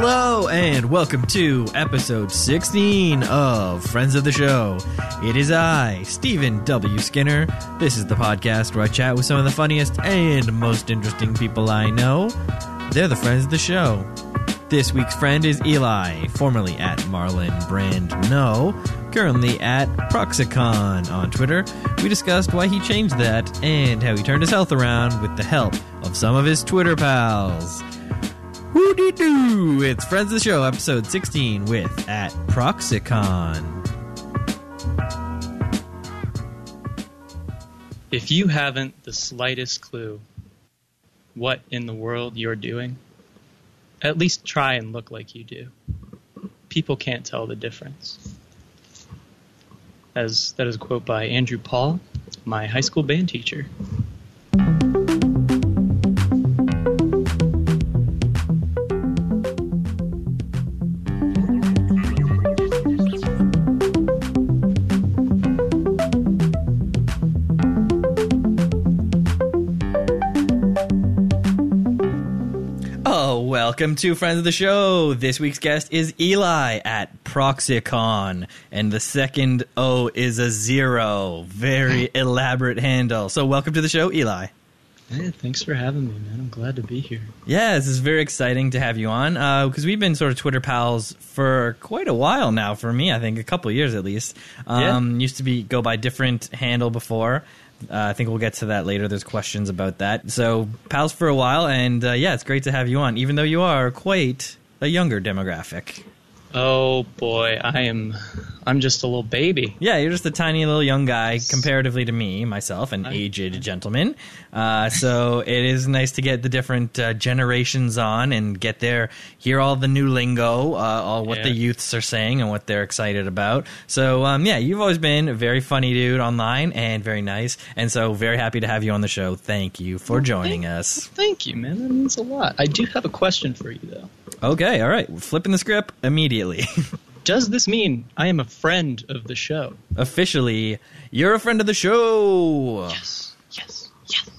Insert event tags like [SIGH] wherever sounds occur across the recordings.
Hello, and welcome to episode 16 of Friends of the Show. It is I, Stephen W. Skinner. This is the podcast where I chat with some of the funniest and most interesting people I know. They're the friends of the show. This week's friend is Eli, formerly at Marlin Brand No, currently at Proxicon on Twitter. We discussed why he changed that and how he turned his health around with the help of some of his Twitter pals. Woody doo! It's Friends of the Show, episode 16 with at Proxicon. If you haven't the slightest clue what in the world you're doing, at least try and look like you do. People can't tell the difference. As that is a quote by Andrew Paul, my high school band teacher. Welcome to Friends of the Show. This week's guest is Eli at Proxicon, and the second O is a zero. Very [LAUGHS] elaborate handle. So, welcome to the show, Eli. Hey, thanks for having me, man. I'm glad to be here. Yeah, this is very exciting to have you on because we've been sort of Twitter pals for quite a while now. For me, I think a couple years at least. Um, Used to be go by different handle before. Uh, I think we'll get to that later. There's questions about that. So pals for a while, and uh, yeah, it's great to have you on, even though you are quite a younger demographic. Oh boy, I am I'm just a little baby. Yeah, you're just a tiny little young guy comparatively to me, myself, an aged gentleman. Uh, so it is nice to get the different uh, generations on and get there, hear all the new lingo, uh, all what Yeah. the youths are saying and what they're excited about. So um, yeah, you've always been a very funny dude online and very nice, and so very happy to have you on the show. Thank you for joining us. Thank you, man. That means a lot. I do have a question for you though. Okay, all right, flipping the script immediately. [LAUGHS] Does this mean I am a friend of the show? Officially, you're a friend of the show. Yes. Yes. Yes.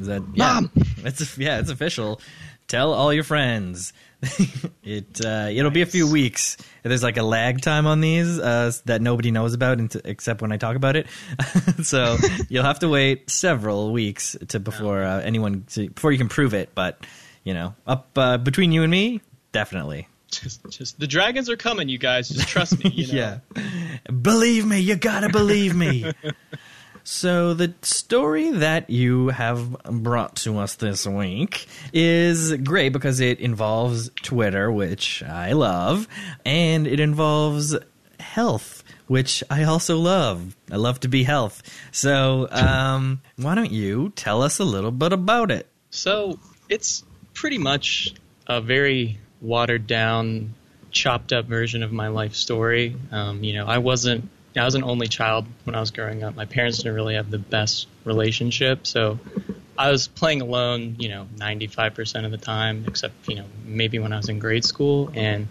Is that yeah, Mom! It's yeah, it's official. Tell all your friends. [LAUGHS] it uh, it'll be a few weeks. There's like a lag time on these uh, that nobody knows about until, except when I talk about it. [LAUGHS] so you'll have to wait several weeks to before uh, anyone to, before you can prove it. But you know, up uh, between you and me, definitely. Just, just the dragons are coming, you guys. Just trust me. You [LAUGHS] know? Yeah. Believe me, you gotta believe me. [LAUGHS] so, the story that you have brought to us this week is great because it involves Twitter, which I love, and it involves health. Which I also love. I love to be health. So, um, why don't you tell us a little bit about it? So it's pretty much a very watered down, chopped up version of my life story. Um, you know, I wasn't. I was an only child when I was growing up. My parents didn't really have the best relationship, so I was playing alone. You know, ninety five percent of the time, except you know maybe when I was in grade school. And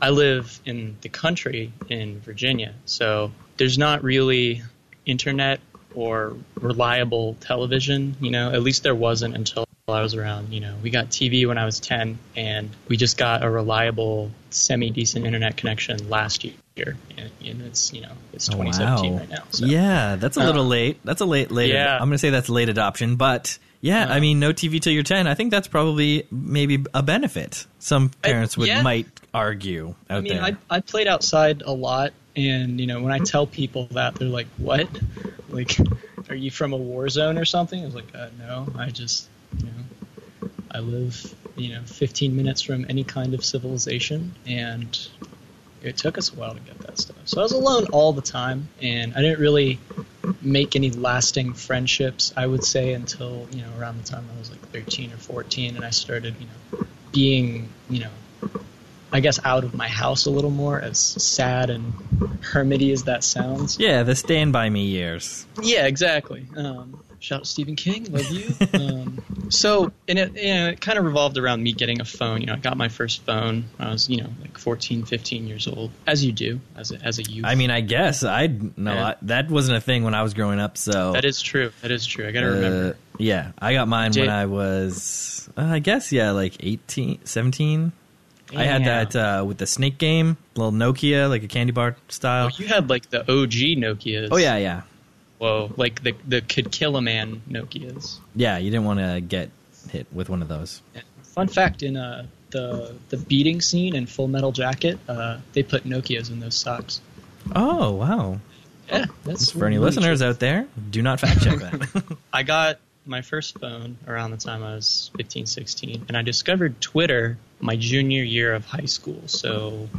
I live in the country in Virginia, so there's not really internet or reliable television. You know, at least there wasn't until I was around. You know, we got TV when I was 10, and we just got a reliable, semi decent internet connection last year. And, and it's you know it's 2017 right now. So. Yeah, that's a Uh, little late. That's a late, late. Yeah. I'm going to say that's late adoption, but yeah, I Uh. mean, no TV till you're 10. I think that's probably maybe a benefit. Some parents would yeah. might argue out I mean, there. I, I played outside a lot, and you know, when I tell people that, they're like, "What? Like, [LAUGHS] are you from a war zone or something?" I was like, uh, "No, I just, you know, I live, you know, 15 minutes from any kind of civilization, and it took us a while to get that stuff. So I was alone all the time, and I didn't really make any lasting friendships. I would say until you know around the time I was like 13 or 14, and I started, you know, being, you know." I guess out of my house a little more, as sad and hermity as that sounds. yeah, the Stand By Me years. Yeah, exactly. Um, shout out Stephen King, love you. [LAUGHS] um, so, and it, you know, it kind of revolved around me getting a phone. You know, I got my first phone. when I was, you know, like 14, 15 years old, as you do as a, as a youth. I mean, I guess I no, Yeah. I, that wasn't a thing when I was growing up. So that is true. That is true. I got to uh, remember. yeah, I got mine Did- when I was, uh, I guess, yeah, like 18, 17. I had that uh, with the Snake game, little Nokia, like a candy bar style. Oh, you had like the OG Nokias. Oh yeah, yeah, Whoa, like the the could kill a man Nokias. yeah. You didn't want to get hit with one of those. Fun fact: in uh, the the beating scene in Full Metal Jacket, uh, they put Nokia's in those socks. Oh wow! Yeah, that's For any really listeners out there, do not fact check that. [LAUGHS] I got my first phone around the time I was 15, 16, and I discovered Twitter my junior year of high school. So,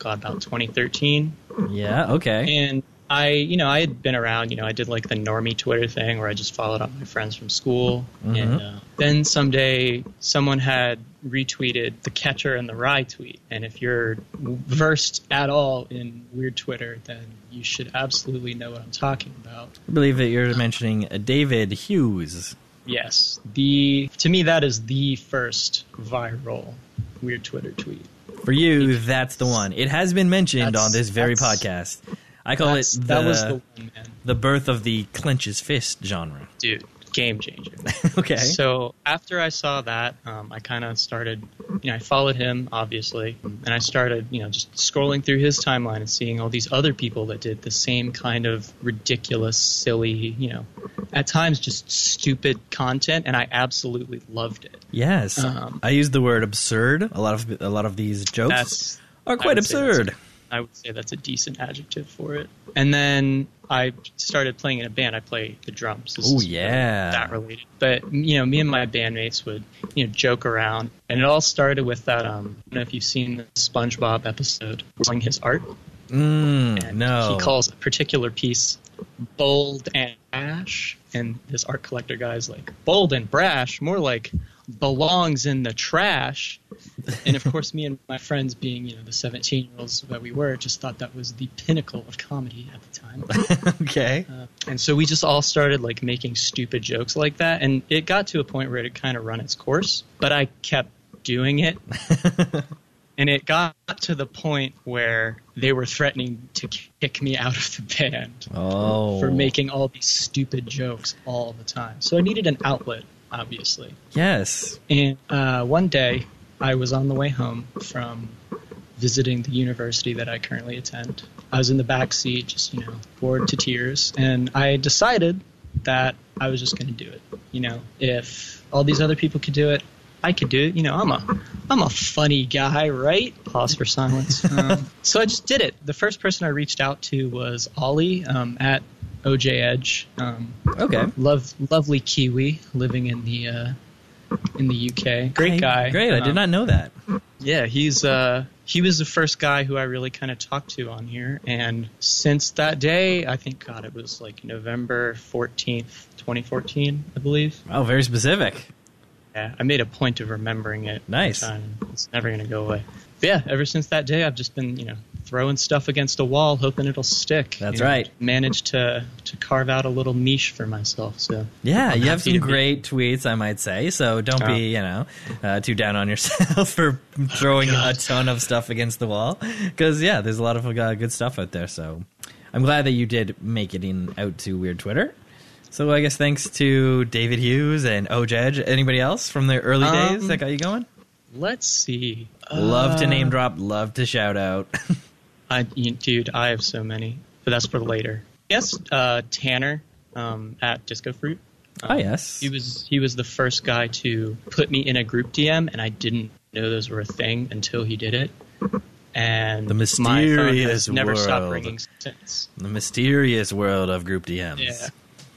God, about 2013. yeah. Okay. And I, you know, I had been around, you know, I did like the normie Twitter thing where I just followed up my friends from school. Mhm. And uh, then someday someone had retweeted the catcher and the rye tweet. And if you're versed at all in weird Twitter, then you should absolutely know what I'm talking about. I believe that you're mentioning uh, David Hughes. Yes, the to me that is the first viral weird Twitter tweet. For you, that's the one. It has been mentioned That's- on this very podcast. I call it the, that was the one man, the birth of the clenches fist genre. dude, game changer. [LAUGHS] okay. So after I saw that, um, I kind of started, you know, I followed him obviously, and I started, you know, just scrolling through his timeline and seeing all these other people that did the same kind of ridiculous, silly, you know, at times just stupid content, and I absolutely loved it. yes, um, I use the word absurd. A lot of a lot of these jokes That's are quite that's absurd. I would say that's a decent adjective for it. And then I started playing in a band. I play the drums. Oh, yeah. that related. But you know, me and my bandmates would you know joke around, and it all started with that. Um, I don't know if you've seen the SpongeBob episode, showing his art. Mm, And no. he calls a particular piece bold and brash, and this art collector guy's like bold and brash, more like belongs in the trash. And of course, me and my friends, being you know the 17 year olds that we were, just thought that was the pinnacle of comedy at the time. [LAUGHS] okay. Uh, and so we just all started like making stupid jokes like that, and it got to a point where it had kind of run its course. But I kept doing it, [LAUGHS] and it got to the point where they were threatening to kick me out of the band oh. for making all these stupid jokes all the time. So I needed an outlet, obviously. Yes. And uh, one day, I was on the way home from visiting the university that I currently attend. I was in the back seat, just you know, bored to tears, and I decided that I was just going to do it. You know, if all these other people could do it, I could do it. You know, I'm a I'm a funny guy, right? Pause for silence. [LAUGHS] Um, so I just did it. The first person I reached out to was Ollie um, at OJ Edge. Um, Okay. love lovely Kiwi living in the uh, in the UK. Great guy. Great. I did Um, not know that. Yeah, he's uh he was the first guy who I really kind of talked to on here, and since that day, I think God, it was like November fourteenth, twenty fourteen, I believe. Oh, very specific. Yeah, I made a point of remembering it. Nice. It's never gonna go away. But yeah, ever since that day, I've just been you know throwing stuff against a wall, hoping it'll stick. That's You know, right. Managed to to carve out a little niche for myself. So Yeah, I'm you have some to be- great tweets, I might say. So don't Oh. be, you know, uh, too down on yourself [LAUGHS] for throwing a ton of stuff against the wall. Because yeah, there's a lot of uh, good stuff out there. So I'm glad that you did make it in out to Weird Twitter. So I guess thanks to David Hughes and Ojed. Anybody else from the early Um, days that got you going? let's see. love to Uh, name drop. Love to shout out. [LAUGHS] I, dude, I have so many, but that's for later. Yes, uh, Tanner um, at Disco Fruit. oh Um, yes. He was he was the first guy to put me in a group DM, and I didn't know those were a thing until he did it. And The mysterious never stopped world. ringing since. the mysterious world of group DMs. Yeah.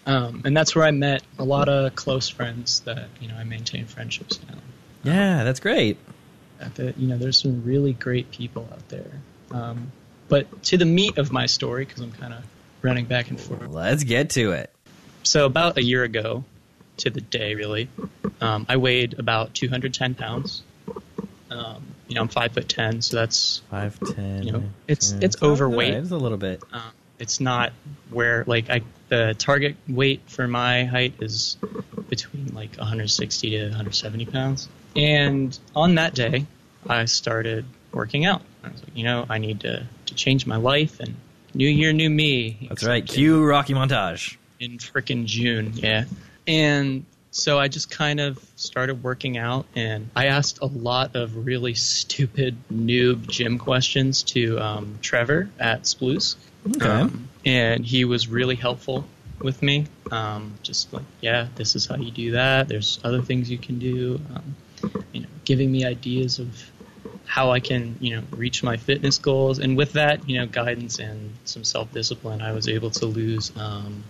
Um, and that's where I met a lot of close friends that you know I maintain friendships now. Yeah, that's great. That, you know, there's some really great people out there. Um, but to the meat of my story, because I'm kind of running back and forth. Let's get to it. So about a year ago, to the day really, um, I weighed about 210 pounds. Um, you know, I'm five foot ten, so that's Five ten. You know, it's- it's overweight. It's a little bit. uh, it's not where like I the target weight for my height is between like 160 to 170 pounds. And on that day, I started working out. I was like, you know, I need to to change my life and new year, new me. That's right. Cue Rocky montage. in frickin' June, yeah. And so I just kind of started working out, and I asked a lot of really stupid noob gym questions to um, Trevor at Sploose. Okay. Um, and he was really helpful with me. Um, just like, yeah, this is how you do that. There's other things you can do. Um, you know, giving me ideas of how I can, you know, reach my fitness goals. And with that, you know, guidance and some self discipline, I was able to lose um,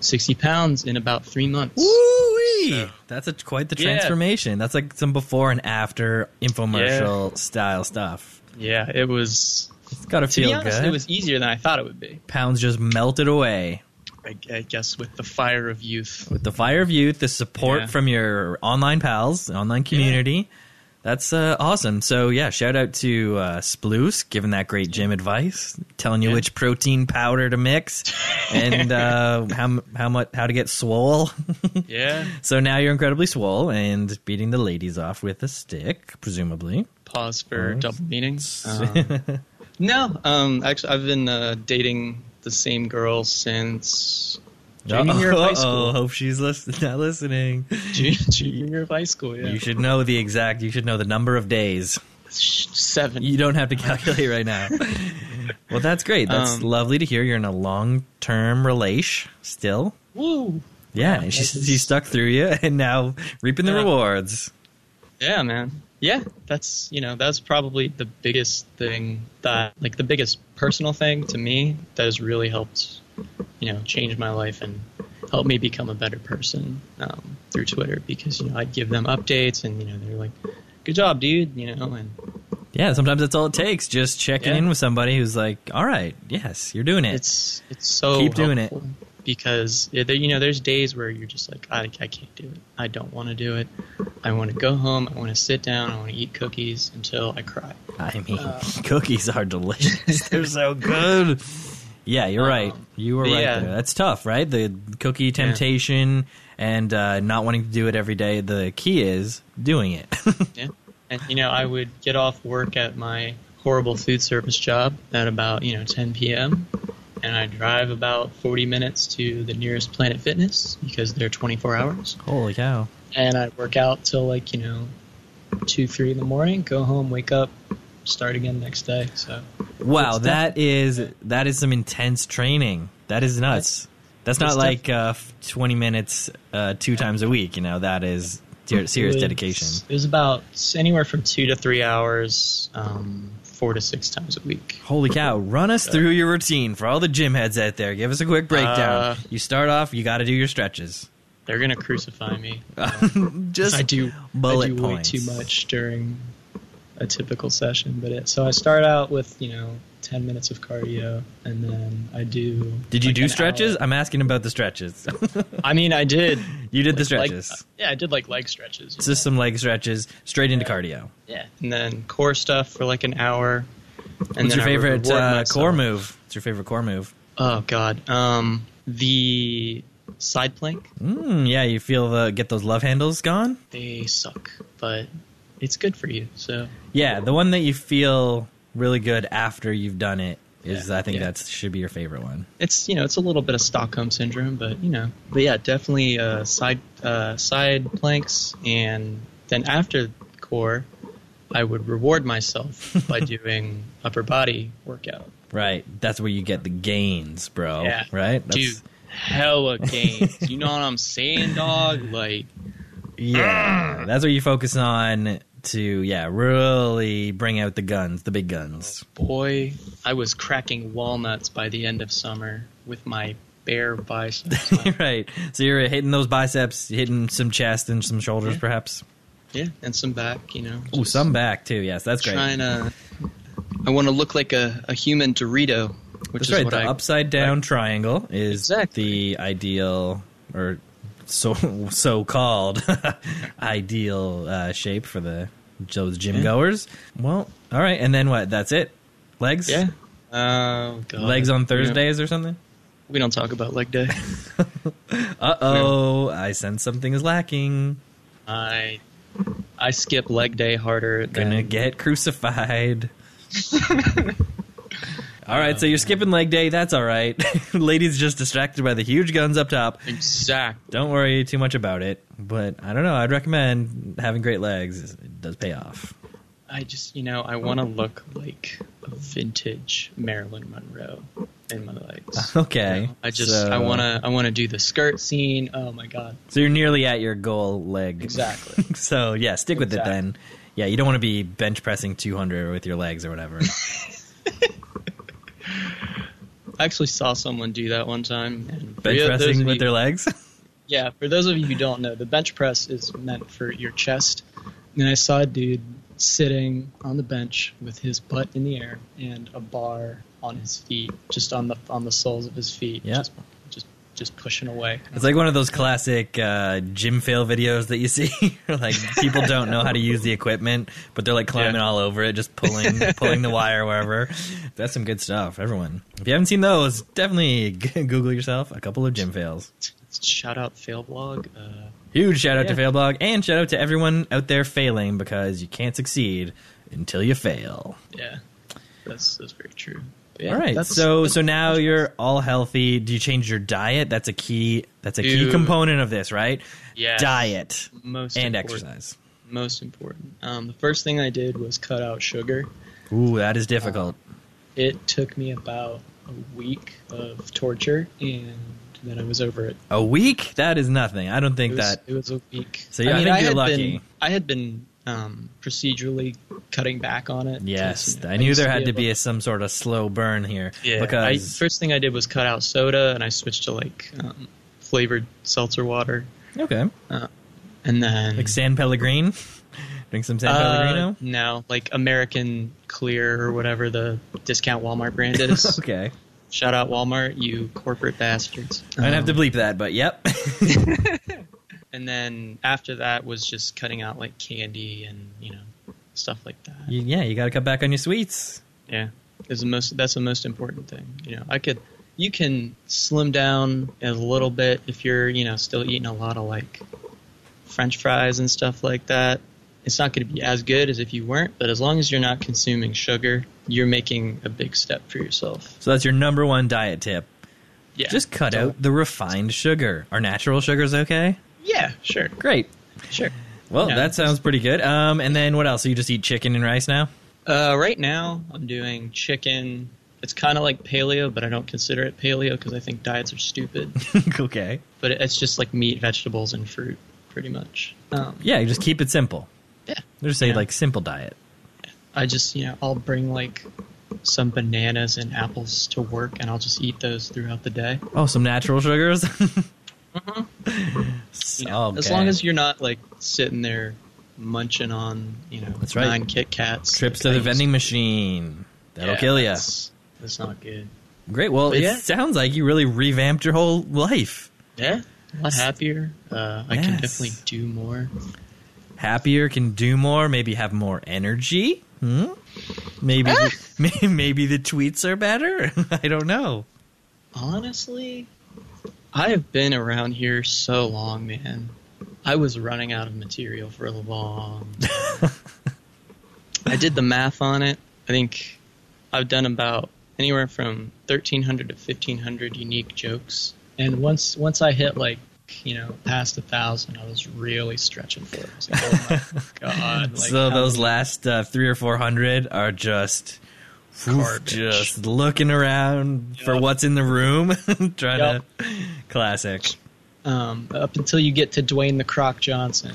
60 pounds in about three months. Woo-wee! So- That's a, quite the Yeah. transformation. That's like some before and after infomercial style stuff. Yeah, it was. It's got to To feel be honest, good. it was easier than I thought it would be. Pounds just melted away. I, I guess with the fire of youth. With the fire of youth, the support Yeah. from your online pals, online community. That's uh, awesome. So yeah, shout out to uh, Sploose giving that great gym advice, telling you Yeah. which protein powder to mix, [LAUGHS] and uh, how how much how to get swole. [LAUGHS] Yeah. so now you're incredibly swole and beating the ladies off with a stick, presumably. Pause for Pause. double meanings. Um, [LAUGHS] no, um, actually, I've been uh, dating the same girl since junior year of high school. [LAUGHS] hope she's listen- not listening. [LAUGHS] Junior, year of high school, yeah. You should know the exact. You should know the number of days. Seven. You don't have to calculate right now. [LAUGHS] well, that's great. That's Um, lovely to hear. You're in a long term relation still. Woo. Yeah, Yeah, and she, she stuck through you and now reaping the Yeah. rewards. Yeah, man. Yeah, that's you know that's probably the biggest thing that like the biggest personal thing to me that has really helped you know change my life and help me become a better person um, through Twitter because you know I'd give them updates and you know they're like, "Good job, dude," you know, and Yeah, sometimes that's all it takes. Just checking Yeah. in with somebody who's like, all right, yes, you're doing it. it's it's so Keep doing it. because you know there's days where you're just like I, I can't do it I don't want to do it I want to go home I want to sit down I want to eat cookies until I cry I mean, Uh, [LAUGHS] cookies are delicious. They're so good. [LAUGHS] Yeah, you're right. You were right yeah. there. That's tough, right? The cookie temptation and uh, not wanting to do it every day. The key is doing it. [LAUGHS] Yeah. And you know, I would get off work at my horrible food service job at about, you know, 10 p.m. and I drive about 40 minutes to the nearest Planet Fitness because they're 24 hours. Holy cow. and I work out till like you know two, three in the morning. Go home, wake up, start again next day. So Wow, It's that is that is some intense training. That is nuts. That's not it's like uh, 20 minutes uh, two times a week. You know, that is ser- serious it was- dedication. It was about Anywhere from two to three hours, um, four to six times a week. Holy cow! Run us through your routine for all the gym heads out there. Give us a quick breakdown. Uh, you start off. You got to do your stretches. They're going to crucify me. [LAUGHS] Just I do bullet I do points. way too much during a typical session. But it, so I start out with you know ten minutes of cardio, and then I do. Did you like do stretches? hour. I'm asking about the stretches. [LAUGHS] I mean, I did. you did the like- stretches. yeah, I did like leg stretches. Just some leg stretches straight into cardio. yeah. And then core stuff for like an hour. And What's then your I favorite uh, core move? What's your favorite core move? Oh God, um, the side plank. Mm, yeah, you feel the get those love handles gone. They suck, but it's good for you. So Yeah, the one that you feel really good after you've done it is, Yeah, I think yeah. that should be your favorite one. it's you know it's a little bit of Stockholm syndrome, but you know, but yeah, definitely uh, side uh, side planks, and then after core, I would reward myself by [LAUGHS] doing upper body workout. Right, that's where you get the gains, bro. Yeah. right, That's- Dude, hella gains. you know what I'm saying, dog? Like, [LAUGHS] Yeah, that's where you focus on to yeah really bring out the guns, the big guns. boy, I was cracking walnuts by the end of summer with my bare biceps. [LAUGHS] right, so you're hitting those biceps, hitting some chest and some shoulders, Yeah. perhaps. yeah, and some back, you know. oh some back too. Yes, that's great. Trying to. I want to look like a, a human Dorito, which That's is right. what The I. upside down triangle is Exactly. the ideal or so [LAUGHS] so called [LAUGHS] ideal uh, shape for the those gym Yeah. goers. Well, all right, and then what? That's it. Legs. Yeah. Oh god. Legs on Thursdays or something. We don't talk about leg day. [LAUGHS] Uh oh, I sense something is lacking. I I skip leg day harder Gonna than get crucified. All right, so you're skipping leg day. That's all right. [LAUGHS] Ladies just distracted by the huge guns up top. Exact. Don't worry too much about it. But I don't know. I'd recommend having great legs. It does pay off. I just, you know, I want to look like a vintage Marilyn Monroe in my legs. [LAUGHS] Okay. You know, I just, so- I want to, I want to do the skirt scene. Oh my god. So you're nearly at your goal leg. Exactly. [LAUGHS] so yeah, stick with Exactly. it then. Yeah, you don't want to be bench pressing 200 with your legs or whatever. I actually saw someone do that one time. And bench pressing with you- their legs. [LAUGHS] Yeah, for those of you who don't know, the bench press is meant for your chest. And I saw a dude sitting on the bench with his butt in the air and a bar on his feet, just on the on the soles of his feet, Yeah. just just pushing away. It's like one of those classic uh, gym fail videos that you see. [LAUGHS] like people don't know how to use the equipment, but they're like climbing Yeah. all over it, just pulling [LAUGHS] pulling the wire wherever. That's some good stuff. Everyone, if you haven't seen those, definitely [LAUGHS] Google yourself a couple of gym fails. Shout out fail blog. Uh, Huge shout out to Yeah. Failblog and shout out to everyone out there failing because you can't succeed until you fail. yeah, that's that's very true. But yeah, all right, that's- so that's- so now you're all healthy. Do you change your diet? That's a key. That's a key component of this, right? Yes. Diet most and important. exercise. Most important. Um, the first thing I did was cut out sugar. Ooh, that is difficult. It took me about a week of torture, and then I was over it. A week? That is nothing. I don't think It was, that. it was a week. So, yeah, I think you're had lucky. Been, I had been um, procedurally cutting back on it. Yes, you know, I knew there had to be a, some sort of slow burn here. Yeah, I, because first thing I did was cut out soda, and I switched to like um, flavored seltzer water, okay, and then like San Pellegrino. [LAUGHS] Drink some San uh, Pellegrino. no, like American Clear or whatever the discount Walmart brand [LAUGHS] is. Okay, Shout out Walmart, you corporate bastards. I don't have to Um, bleep that, but yep. [LAUGHS] And then after that was just cutting out like candy and you know stuff like that. You- yeah, you got to cut back on your sweets. Yeah, is the most. That's the most important thing. You know, I could. You can slim down a little bit if you're, you know, still eating a lot of like French fries and stuff like that. It's not going to be as good as if you weren't, but as long as you're not consuming sugar, you're making a big step for yourself. So that's your number one diet tip. Yeah, Just cut So- out the refined sugar. Are natural sugars okay? Yeah, sure, Great. sure. Well, Yeah. that sounds pretty good. Um, and then what else? So you just eat chicken and rice now? Uh, right now, I'm doing chicken. It's kind of like paleo, but I don't consider it paleo because I think diets are stupid. [LAUGHS] okay. but it's just like meat, vegetables, and fruit, pretty much. Um, Yeah, you just keep it simple. yeah. Just say Yeah. like simple diet. I just, you know, I'll bring like some bananas and apples to work, and I'll just eat those throughout the day. Oh, some natural sugars. [LAUGHS] You know, As long as you're not like sitting there munching on, you know, That's right. nine Kit Kats. trips to the vending machine. That'll Yeah, kill you. That's, that's not good. Great. Well, But it yeah. sounds like you really revamped your whole life. Yeah, a lot happier. Uh, I can definitely do more. Happier, can do more, maybe have more energy. Hmm? Maybe Ah! the, [LAUGHS] maybe the tweets are better. [LAUGHS] I don't know. Honestly, I have been around here so long, man. I was running out of material for a long time. I did the math on it. I think I've done about anywhere from 1300 to 1500 unique jokes. And once once I hit like, you know, past a thousand, I was really stretching for it. I was like, oh my [LAUGHS] god. Like, so those last uh, three or four hundred are just Garbage. just looking around for what's in the room, [LAUGHS] trying Yup. to classic. um, up until you get to Dwayne the Croc Johnson.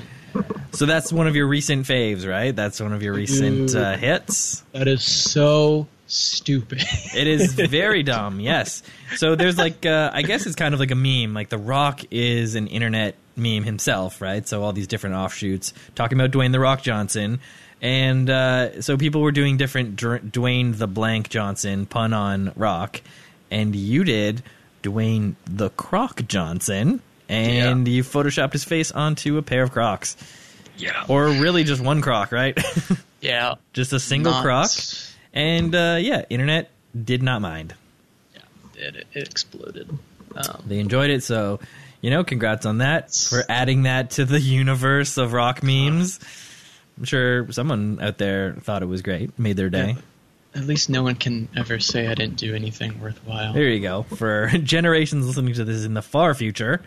So that's one of your recent faves, right? That's one of your recent Dude. uh, hits. That is so stupid. [LAUGHS] It is very dumb, yes. So there's like, uh, I guess it's kind of like a meme. Like The Rock is an internet meme himself, right? So all these different offshoots talking about Dwayne The Rock Johnson. And uh, so people were doing different Dr- Dwayne the Blank Johnson pun on Rock. And you did Dwayne the Croc Johnson. And you photoshopped his face onto a pair of Crocs. yeah. Or really just one Croc, right? [LAUGHS] Yeah. just a single Not- Croc. And uh, yeah, internet did not mind. It, it exploded. Um, They enjoyed it, so you know, congrats on that for adding that to the universe of rock memes. I'm sure someone out there thought it was great, made their day. At least no one can ever say I didn't do anything worthwhile. There you go. For [LAUGHS] generations listening to this in the far future,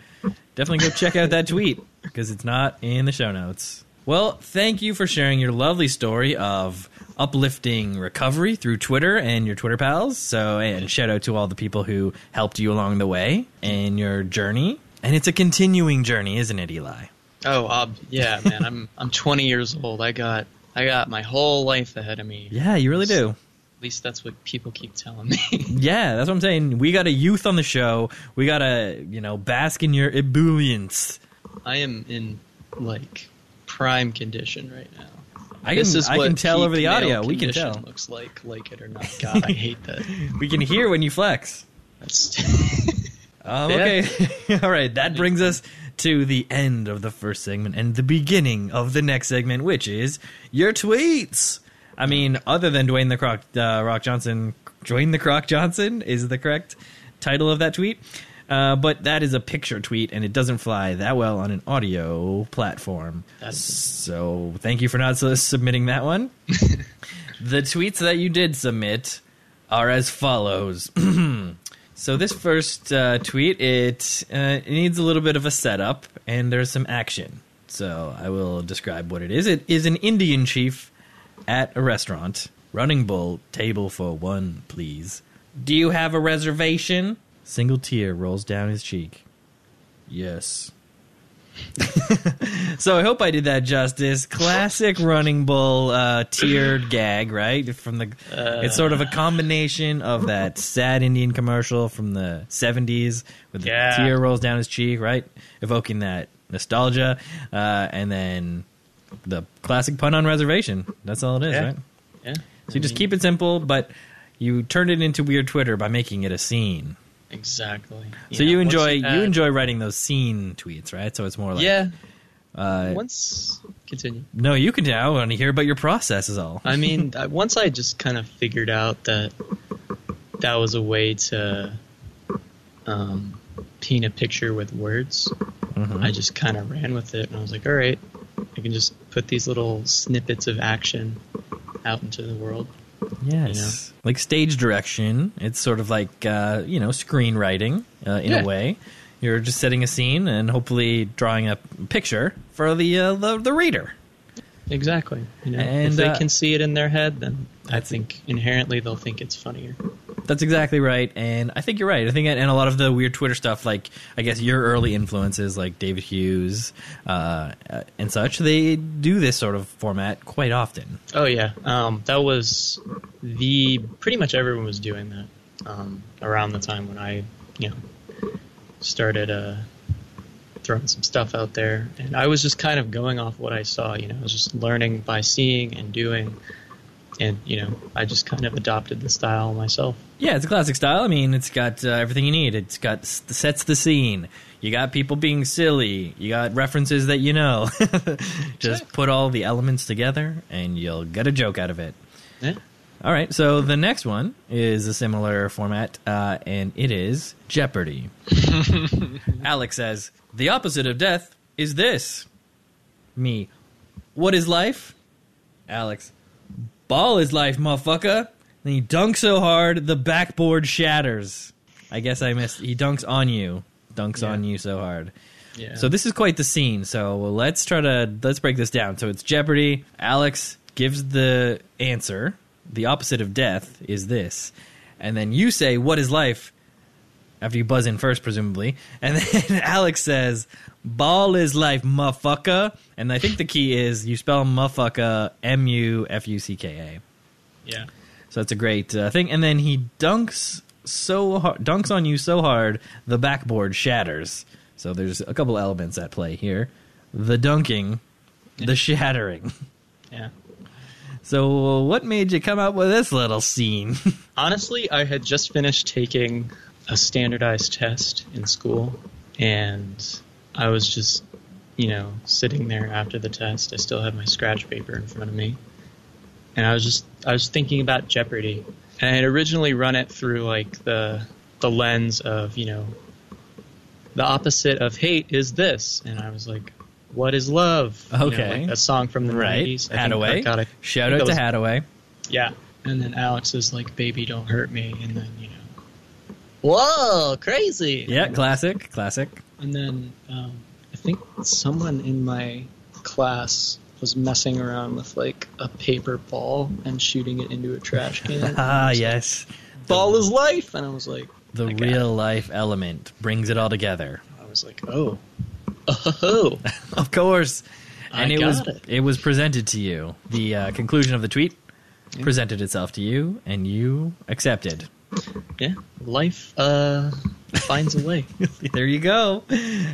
definitely go check out that tweet because it's not in the show notes. Well, thank you for sharing your lovely story of uplifting recovery through Twitter and your Twitter pals. So, and shout out to all the people who helped you along the way in your journey. And it's a continuing journey, isn't it, Eli? Oh, ob- yeah, man. I'm I'm 20 years old. I got I got my whole life ahead of me. Yeah, you really do. At least that's what people keep telling me. [LAUGHS] Yeah, that's what I'm saying. We got a youth on the show. We got to, you know, bask in your ebullience. I am in like prime condition right now. I this can, is I can tell over the audio. We can tell. Looks like like it or not. God, I hate that. [LAUGHS] We can hear when you flex. That's [LAUGHS] Um, okay. All right. That brings us to the end of the first segment and the beginning of the next segment, which is your tweets. I mean, other than Dwayne the Croc, uh, Rock Johnson, Dwayne the Croc Johnson is the correct title of that tweet. Uh, but that is a picture tweet, and it doesn't fly that well on an audio platform. That's- So thank you for not su- submitting that one. [LAUGHS] the tweets that you did submit are as follows. [CLEARS THROAT] so this first uh, tweet, it, uh, it needs a little bit of a setup, and there's some action. So I will describe what it is. It is an Indian chief at a restaurant. Running bull, table for one, please. Do you have a reservation? Single tear rolls down his cheek. Yes. [LAUGHS] so I hope I did that justice. Classic running bull uh, tiered gag, right? From the, it's sort of a combination of that sad Indian commercial from the '70s with the tear rolls down his cheek, right, evoking that nostalgia, uh, and then the classic pun on reservation. That's all it is, Yeah. right? yeah. So you just keep it simple, but you turned it into weird Twitter by making it a scene. Exactly. So you enjoy you add- enjoy writing those scene tweets, right? So it's more like yeah. Uh, Once continue. no, you can. I want to hear about your process. Is all. I mean, [LAUGHS] once I just kind of figured out that that was a way to um, paint a picture with words, Mhm. I just kind of ran with it, and I was like, all right, I can just put these little snippets of action out into the world. Yes, like stage direction. It's sort of like uh, you know screenwriting uh, in Yeah. a way. You're just setting a scene and hopefully drawing a picture for the uh, the, the reader. Exactly. You know, And, if they uh, can see it in their head, then I think inherently they'll think it's funnier. That's exactly right, and I think you're right. I think, and a lot of the weird Twitter stuff, like I guess your early influences, like David Hughes uh, and such, they do this sort of format quite often. Oh yeah, um, that was the pretty much everyone was doing that um, around the time when I, you know, started uh, throwing some stuff out there, and I was just kind of going off what I saw. You know, I was just learning by seeing and doing, and you know, I just kind of adopted the style myself. Yeah, it's a classic style. I mean, it's got uh, everything you need. It's got sets the scene. You got people being silly. You got references that you know. [LAUGHS] Just put all the elements together, and you'll get a joke out of it. Yeah. All right, so the next one is a similar format, uh, and it is Jeopardy. [LAUGHS] Alex says, The opposite of death is this. Me, what is life? Alex, ball is life, motherfucker. Then he dunks so hard, the backboard shatters. I guess I missed. He dunks on you. Dunks Yeah. on you so hard. Yeah. So this is quite the scene. So let's try to let's break this down. So it's Jeopardy. Alex gives the answer. The opposite of death is this, and then you say, "What is life?" After you buzz in first, presumably, and [LAUGHS] then Alex says, "Ball is life, motherfucker." And I think the key is you spell motherfucker M U F U C K A. yeah. So that's a great uh, thing. And then he dunks so hard, dunks on you so hard, the backboard shatters. So there's a couple elements at play here: the dunking, the shattering. [LAUGHS] Yeah. So what made you come up with this little scene? [LAUGHS] Honestly, I had just finished taking a standardized test in school, and I was just, you know, sitting there after the test. I still had my scratch paper in front of me, and I was just, I was thinking about Jeopardy, and I had originally run it through like the the lens of, you know, the opposite of hate is this, and I was like, what is love? You know, Okay. like that song from the right, 90s. I think- Haddaway. God, I Shout think out that to was- Haddaway. yeah. and then Alex is like, "Baby, don't hurt me," and then you know, whoa, crazy. Yeah, classic, classic. And then um, I think someone in my class was messing around with like a paper ball and shooting it into a trash [LAUGHS] can. Ah, yes. ball is life, and I was like, The I real life element brings it all together. I was like, oh, oh, [LAUGHS] Of course. I And it got was it. was presented to you. The uh, conclusion of the tweet presented itself to you, and you accepted. yeah, life uh [LAUGHS] finds a way. there you go.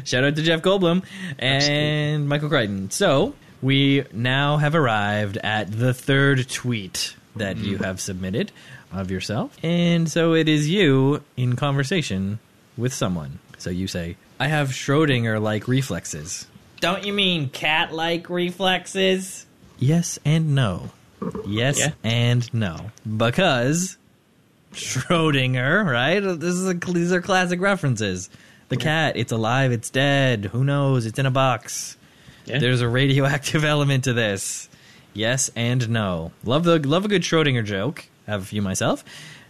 Shout out to Jeff Goldblum and Michael Crichton. So we now have arrived at the third tweet that you mm-hmm. have submitted of yourself, and so it is you in conversation with someone. So you say, "I have Schrodinger-like reflexes." Don't you mean cat-like reflexes? Yes and no. Yes Yeah. and no. Because Schrodinger, right? This is a, these are classic references. The cat, it's alive, it's dead. Who knows? It's in a box. Yeah. There's a radioactive [LAUGHS] element to this. Yes and no. Love the love a good Schrodinger joke. Have a few myself.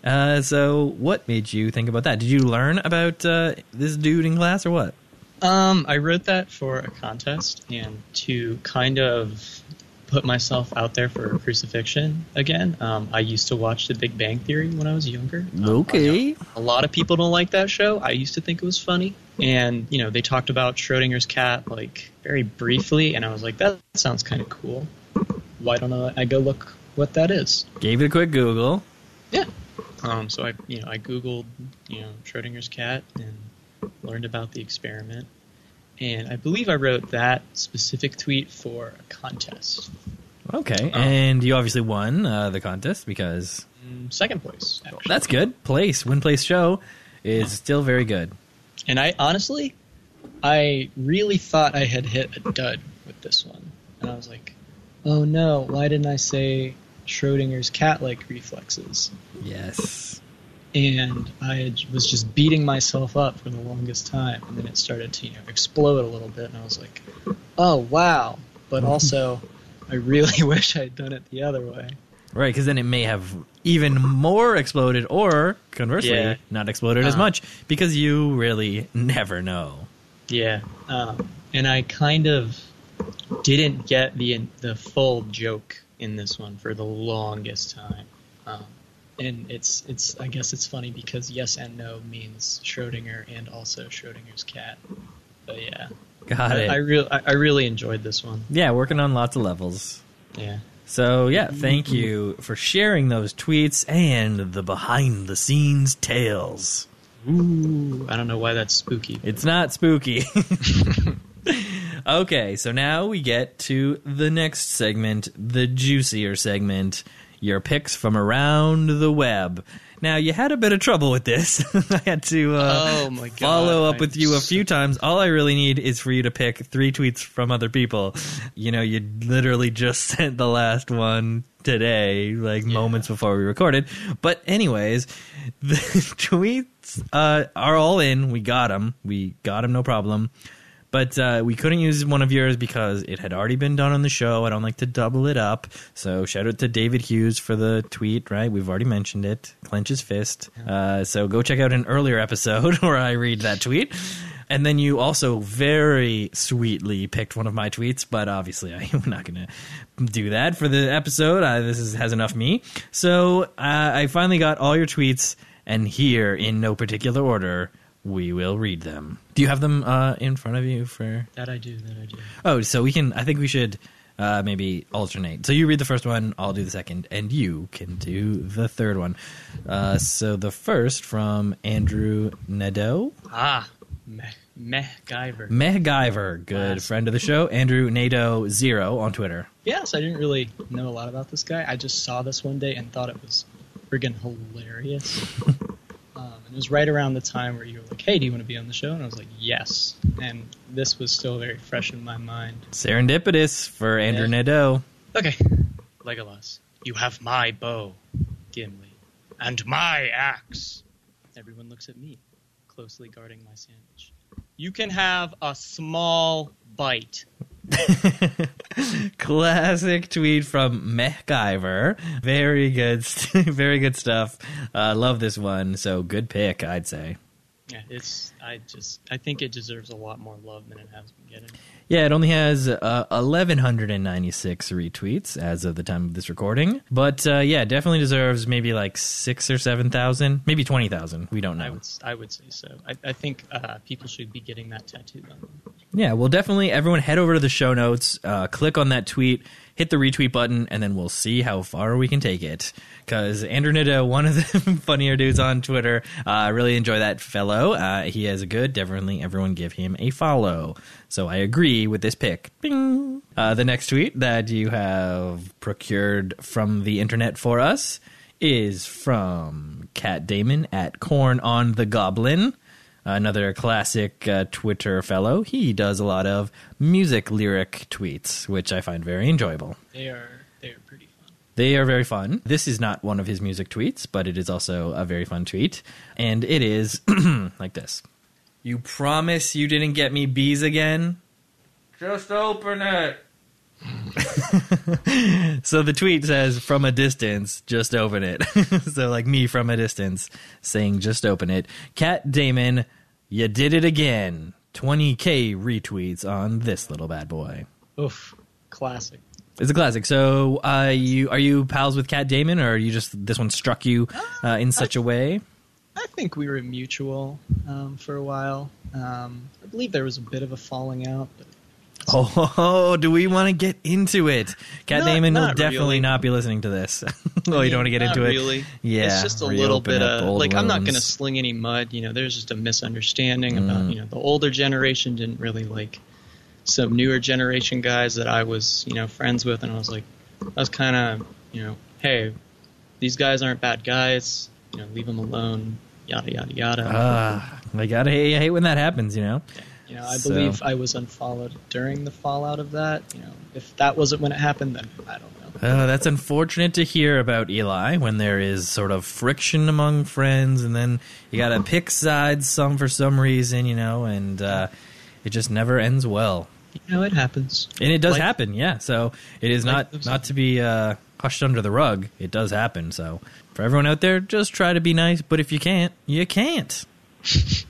Uh, so, what made you think about that? Did you learn about uh, this dude in class or what? Um, I wrote that for a contest and to kind of put myself out there for crucifixion again. Um, I used to watch The Big Bang Theory when I was younger. Um, Okay. A lot of people don't like that show. I used to think it was funny. And, you know, they talked about Schrodinger's cat, like, very briefly, and I was like, that sounds kind of cool. Why don't I, I go look what that is? Gave it a quick Google. Yeah. Um, so I, you know, I googled, you know, Schrodinger's cat and learned about the experiment. And I believe I wrote that specific tweet for a contest. Okay. Oh. And you obviously won uh, the contest because Mm, Second place, actually. that's good. Place, win place show is still very good. And I honestly, I really thought I had hit a dud with this one. And I was like, oh no, why didn't I say Schrodinger's cat-like reflexes? Yes. And I was just beating myself up for the longest time, and then it started to you know explode a little bit, and I was like, "Oh wow!" But also, I really [LAUGHS] wish I'd done it the other way. Right, because then it may have even more exploded, or conversely, Yeah. not exploded as Uh-huh. much because you really never know. Yeah, um, and I kind of didn't get the the full joke in this one for the longest time. Um, and it's it's I guess it's funny because yes and no means Schrodinger and also Schrodinger's cat. But yeah, Got I, it. I really I, I really enjoyed this one. yeah, working on lots of levels. Yeah. So yeah, thank you for sharing those tweets and the behind the scenes tales. Ooh, I don't know why that's spooky. It's not spooky. [LAUGHS] okay, so now we get to the next segment, the juicier segment, your picks from around the web. Now, you had a bit of trouble with this. [LAUGHS] I had to uh, Oh my God, follow up with you a few times. All I really need is for you to pick three tweets from other people. You know, you literally just [LAUGHS] sent the last one today, like moments before we recorded. But, anyways, [LAUGHS] the tweets uh, are all in. We got them. We got them, no problem. But uh, we couldn't use one of yours because it had already been done on the show. I don't like to double it up. So shout out to David Hughes for the tweet, right? We've already mentioned it. Clench his fist. Uh, so go check out an earlier episode [LAUGHS] where I read that tweet. And then you also very sweetly picked one of my tweets, but obviously I'm [LAUGHS] not going to do that for the episode. Uh, this is, has enough me. So uh, I finally got all your tweets, and here, in no particular order, we will read them. Do you have them uh, in front of you for? That I do. That I do. Oh, so we can. I think we should uh, maybe alternate. So you read the first one, I'll do the second, and you can do the third one. Uh, so the first from Andrew Nadeau, Ah, meh, meh, Guyver. MacGyver, good Class. friend of the show. Andrew Nadeau zero on Twitter. Yes, I didn't really know a lot about this guy. I just saw this one day and thought it was friggin' hilarious. [LAUGHS] and it was right around the time where you were like, "Hey, do you want to be on the show?" And I was like, "Yes." And this was still very fresh in my mind. Serendipitous for Andrew Yeah. Nadeau. Okay, Legolas, you have my bow, Gimli, and my axe. Everyone looks at me, closely guarding my sandwich. You can have a small bite. [LAUGHS] Classic tweet from MacGyver. Very good, [LAUGHS] very good stuff. Uh, love this one. So good pick, I'd say. Yeah, it's. I just. I think it deserves a lot more love than it has been getting. Yeah, it only has uh, 1,196 retweets as of the time of this recording. But uh, yeah, definitely deserves maybe like six or 7,000, maybe 20,000. We don't know. I would. I would say so. I, I think uh, people should be getting that tattooed on them. Yeah, well, definitely everyone head over to the show notes, uh, click on that tweet, hit the retweet button, and then we'll see how far we can take it. Because Andrew Nida, [LAUGHS] one of the funnier dudes on Twitter, I uh, really enjoy that fellow. Uh, he has a good, definitely everyone give him a follow. So I agree with this pick. Bing. Uh, the next tweet that you have procured from the internet for us is from Cat Damon at Corn on the Goblin another classic uh, Twitter fellow. He does a lot of music lyric tweets, which I find very enjoyable. They are. They are pretty fun. They are very fun. This is not one of his music tweets, but it is also a very fun tweet. And it is [CLEARS THROAT] like this You promise you didn't get me bees again? Just open it. [LAUGHS] so the tweet says from a distance just open it [LAUGHS] so like me from a distance saying just open it cat damon you did it again. 20k retweets on this little bad boy. Oof, classic. it's a classic. So uh you are you pals with cat damon or are you just this one struck you uh, in such a way? I think we were mutual um, for a while. Um, I believe there was a bit of a falling out, but [LAUGHS] Oh, do we want to get into it? Cat Not- Damon will definitely really. not be listening to this. [LAUGHS] oh, I you don't want to get not into it? Really. Yeah, it's just a little bit of like I'm not going to sling any mud. You know, there's just a misunderstanding about Mm. you know the older generation didn't really like some newer generation guys that I was you know friends with, and I was like, I was kind of you know, hey, these guys aren't bad guys. You know, leave them alone. Yada yada yada. Ah, I gotta hate, I hate when that happens. You know. You know, I so- believe I was unfollowed during the fallout of that. You know, if that wasn't when it happened, then I don't know. Uh, that's unfortunate to hear about Eli when there is sort of friction among friends, and then you gotta [LAUGHS] pick sides some for some reason, you know, and uh, it just never ends well. You know, it happens. And it does happen, yeah. So it is not not to be uh, hushed under the rug. It does happen. So for everyone out there, just try to be nice. But if you can't, you can't. [LAUGHS]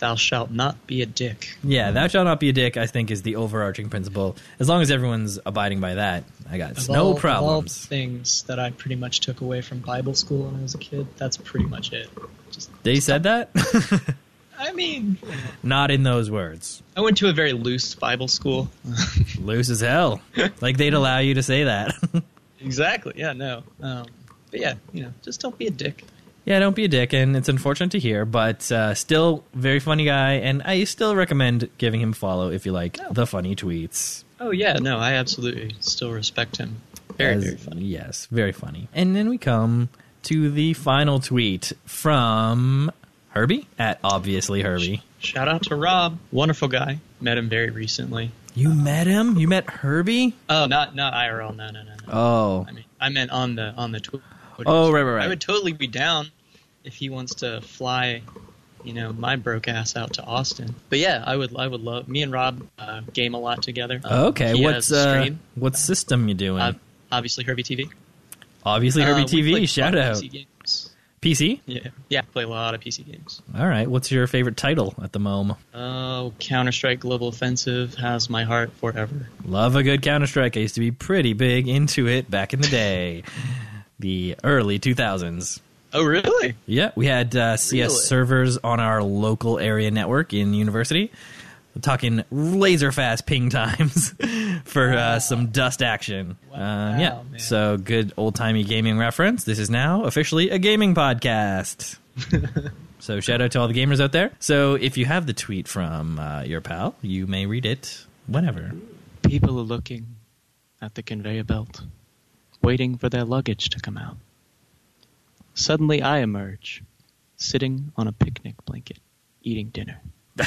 Thou shalt not be a dick. Yeah, thou shalt not be a dick. I think is the overarching principle. As long as everyone's abiding by that, I got Of no all- of all problems. things that I pretty much took away from Bible school when I was a kid, that's pretty much it. Just, They said that, [LAUGHS] I mean, not in those words. I went to a very loose Bible school. [LAUGHS] Loose as hell. like they'd allow you to say that. [LAUGHS] exactly. Yeah. No. Um, but yeah, you know, just don't be a dick. Yeah, don't be a dick, and it's unfortunate to hear, but uh, still very funny guy, and I still recommend giving him a follow if you like the funny tweets. Oh yeah. No, I absolutely still respect him. Very As- very funny. Yes, very funny. And then we come to the final tweet from Herbie at obviously Herbie. Shout out to Rob, wonderful guy. Met him very recently. You met him? You met Herbie? Oh, not not IRL. No, no, no, no. Oh. I mean, I meant on the on the Twitter. Oh, right, right, right. I would totally be down if he wants to fly, you know, my broke ass out to Austin. But yeah, I would. I would love. Me and Rob uh, game a lot together. Okay, He what's uh, what system you doing? Uh, obviously, Herbie TV. obviously Herbie Uh, TV. Shout out. PC. PC? Yeah, yeah, play a lot of PC games. All right. What's your favorite title at the moment? Oh, Counter Strike Global Offensive has my heart forever. Love a good Counter Strike. I used to be pretty big into it back in the day, [LAUGHS] the early 2000s. Oh, really? Yeah, we had uh, CS Really? servers on our local area network in university. We're talking laser fast ping times [LAUGHS] for uh, some dust action. Wow, um, yeah, man. so good old timey gaming reference. This is now officially a gaming podcast. [LAUGHS] so shout out to all the gamers out there. So if you have the tweet from uh, your pal, you may read it whenever. People are looking at the conveyor belt, waiting for their luggage to come out. Suddenly, I emerge, sitting on a picnic blanket, eating dinner. [LAUGHS]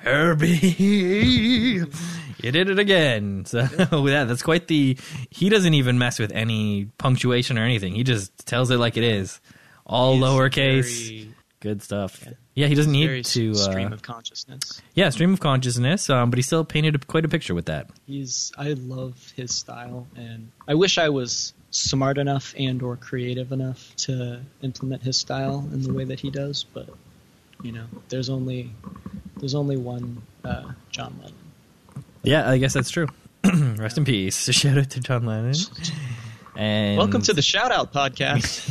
Herbie, you did it again. So [LAUGHS] yeah, that's quite the. He doesn't even mess with any punctuation or anything. He just tells it like it is, all lowercase, very- Good stuff. Yeah, he doesn't need to. stream Uh, of consciousness. yeah, stream of consciousness, um, but he still painted a, quite a picture with that. He's I love his style, and I wish I was smart enough and or creative enough to implement his style in the way that he does. But you know, there's only there's only one uh, John Lennon. Yeah, I guess that's true. [CLEARS THROAT] Rest in peace. [LAUGHS] Shout out to John Lennon. And Welcome to the Shout Out Podcast.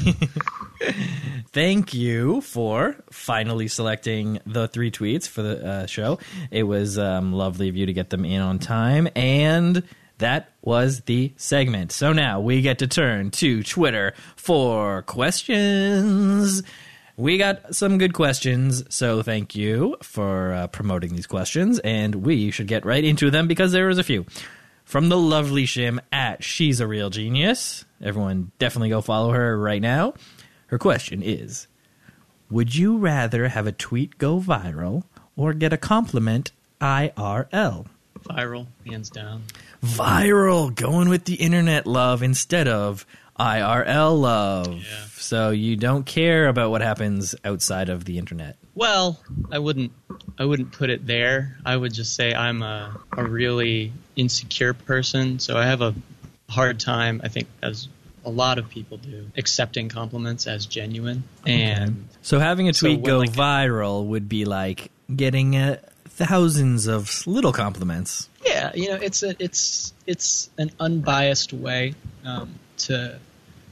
[LAUGHS] thank you for finally selecting the three tweets for the uh, show. It was um, lovely of you to get them in on time, and that was the segment. So now we get to turn to Twitter for questions. We got some good questions, so thank you for uh, promoting these questions, and we should get right into them because there was a few. From the lovely Shim at She's a Real Genius. Everyone definitely go follow her right now. Her question is Would you rather have a tweet go viral or get a compliment IRL? Viral, hands down. Viral, going with the internet love instead of IRL love. Yeah. So you don't care about what happens outside of the internet. Well, I wouldn't I wouldn't put it there. I would just say I'm a, a really insecure person, so I have a hard time, I think as a lot of people do, accepting compliments as genuine. And So having a tweet when, go like- viral would be like getting uh, thousands of little compliments. yeah, you know, it's a it's it's an unbiased way um, to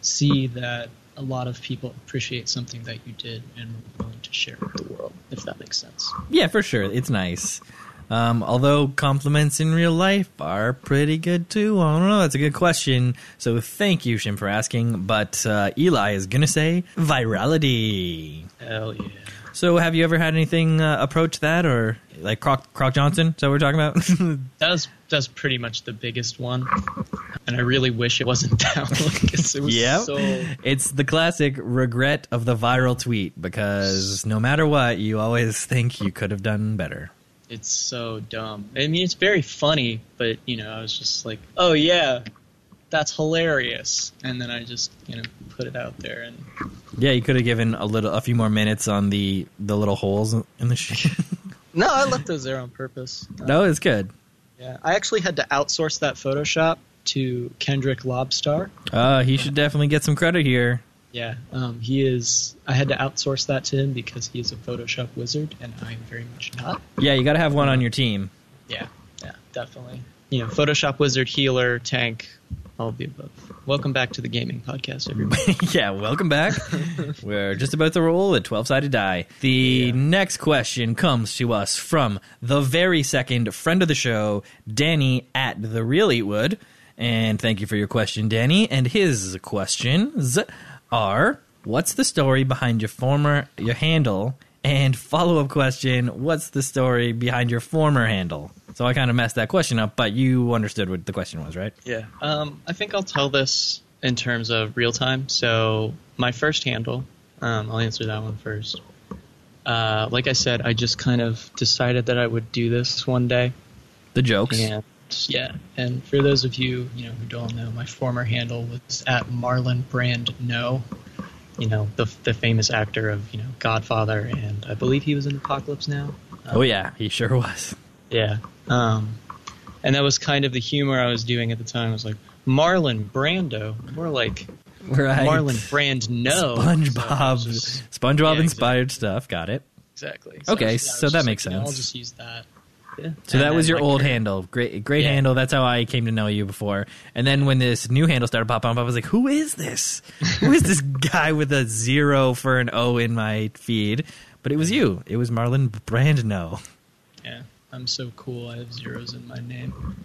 see that a lot of people appreciate something that you did and are willing to share with the world, if that makes sense. Yeah, for sure. It's nice. Um, although compliments in real life are pretty good too. I don't know. That's a good question. So thank you, Shim, for asking. But uh, Eli is going to say virality. Hell yeah. So have you ever had anything uh, approach that or like Croc, Croc Johnson? Is that what we're talking about? [LAUGHS] That was that's pretty much the biggest one, and I really wish it wasn't [LAUGHS] that one because it was Yep. so. it's the classic regret of the viral tweet because no matter what, you always think you could have done better. It's so dumb. I mean, it's very funny, but you know, I was just like, oh yeah, that's hilarious, and then I just you know put it out there, and Yeah, you could have given a little, a few more minutes on the the little holes in the sheet. [LAUGHS] no, I left those there on purpose. [LAUGHS] No, it's good. Yeah, I actually had to outsource that Photoshop to Kendrick Lobstar. Uh, he should definitely get some credit here. Yeah, um, he is. I had to outsource that to him because he is a Photoshop wizard, and I am very much not. Yeah, you got to have one on your team. Yeah, yeah, definitely. You know, Photoshop wizard, healer, tank, all of the above. Welcome back to the gaming podcast, everybody. [LAUGHS] yeah, welcome back. [LAUGHS] We're just about to roll a 12 sided die. The Yeah. next question comes to us from the very second friend of the show, Danny at The Real Eatwood. And thank you for your question, Danny. And his questions are What's the story behind your former, your handle? And follow up question What's the story behind your former handle? So I kind of messed that question up, but you understood what the question was, right? yeah. Um, I think I'll tell this in terms of real time. So my first handle, um, I'll answer that one first. Uh, like I said, I just kind of decided that I would do this one day. The jokes. And yeah, and for those of you you know who don't know, my former handle was at Marlon Brand No. You know the the famous actor of you know Godfather, and I believe he was in Apocalypse Now. Oh, yeah, he sure was. Yeah. Um, and that was kind of the humor I was doing at the time. I was like Marlon Brando, more like Right. Marlon Brand No. SpongeBob, So just- SpongeBob Yeah, inspired stuff. Got it. Exactly. Okay, I was- so that makes like, you know, I'll just use that. Yeah. So And that was your like, old your- handle. Great, great Yeah. handle. That's how I came to know you before. And then when this new handle started popping up, I was like, "Who is this? Who is this [LAUGHS] guy with a zero for an O in my feed?" But it was you. It was Marlon Brando. Yeah, I'm so cool. I have zeros in my name.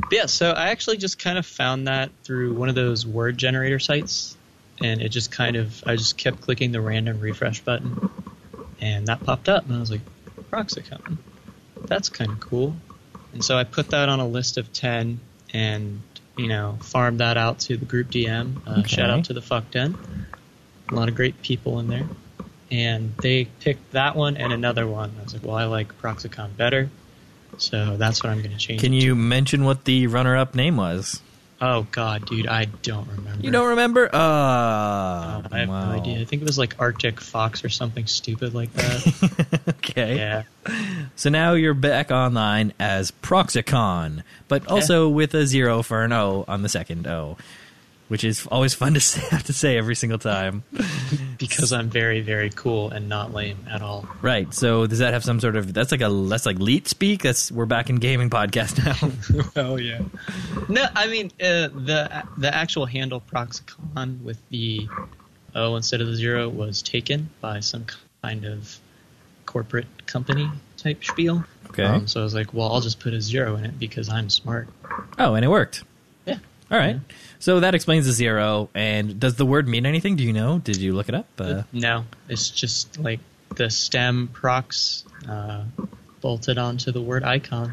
But yeah, so I actually just kind of found that through one of those word generator sites, and it just kind of I just kept clicking the random refresh button, and that popped up, and I was like, Proxicon, that's kind of cool. And so I put that on a list of ten, and you know, farmed that out to the group DM. Uh, Okay. Shout out to the Fuck Den. A lot of great people in there and they picked that one and another one. I was like, well, I like Proxicon better, so that's what I'm going to change. Can you mention what the runner-up name was? Oh God, dude, I don't remember. You don't remember? Uh, I have wow. no idea. I think it was like Arctic Fox or something stupid like that. [LAUGHS] okay. yeah. So now you're back online as Proxicon, but also with a zero for an O on the second O, which is always fun to [LAUGHS] say, have to say every single time. Because I'm very, very cool and not lame at all. right. So does that have some sort of? That's like a that's like leet speak. That's we're back in gaming podcast now. [LAUGHS] oh yeah. No, I mean uh, the the actual handle Proxicon with the O instead of the zero was taken by some kind of corporate company type spiel. Okay. Um, so I was like, well, I'll just put a zero in it because I'm smart. oh, and it worked. Yeah. All right. So that explains the zero. And does the word mean anything? Do you know? Did you look it up? Uh, No, it's just like the stem prox uh, bolted onto the word icon.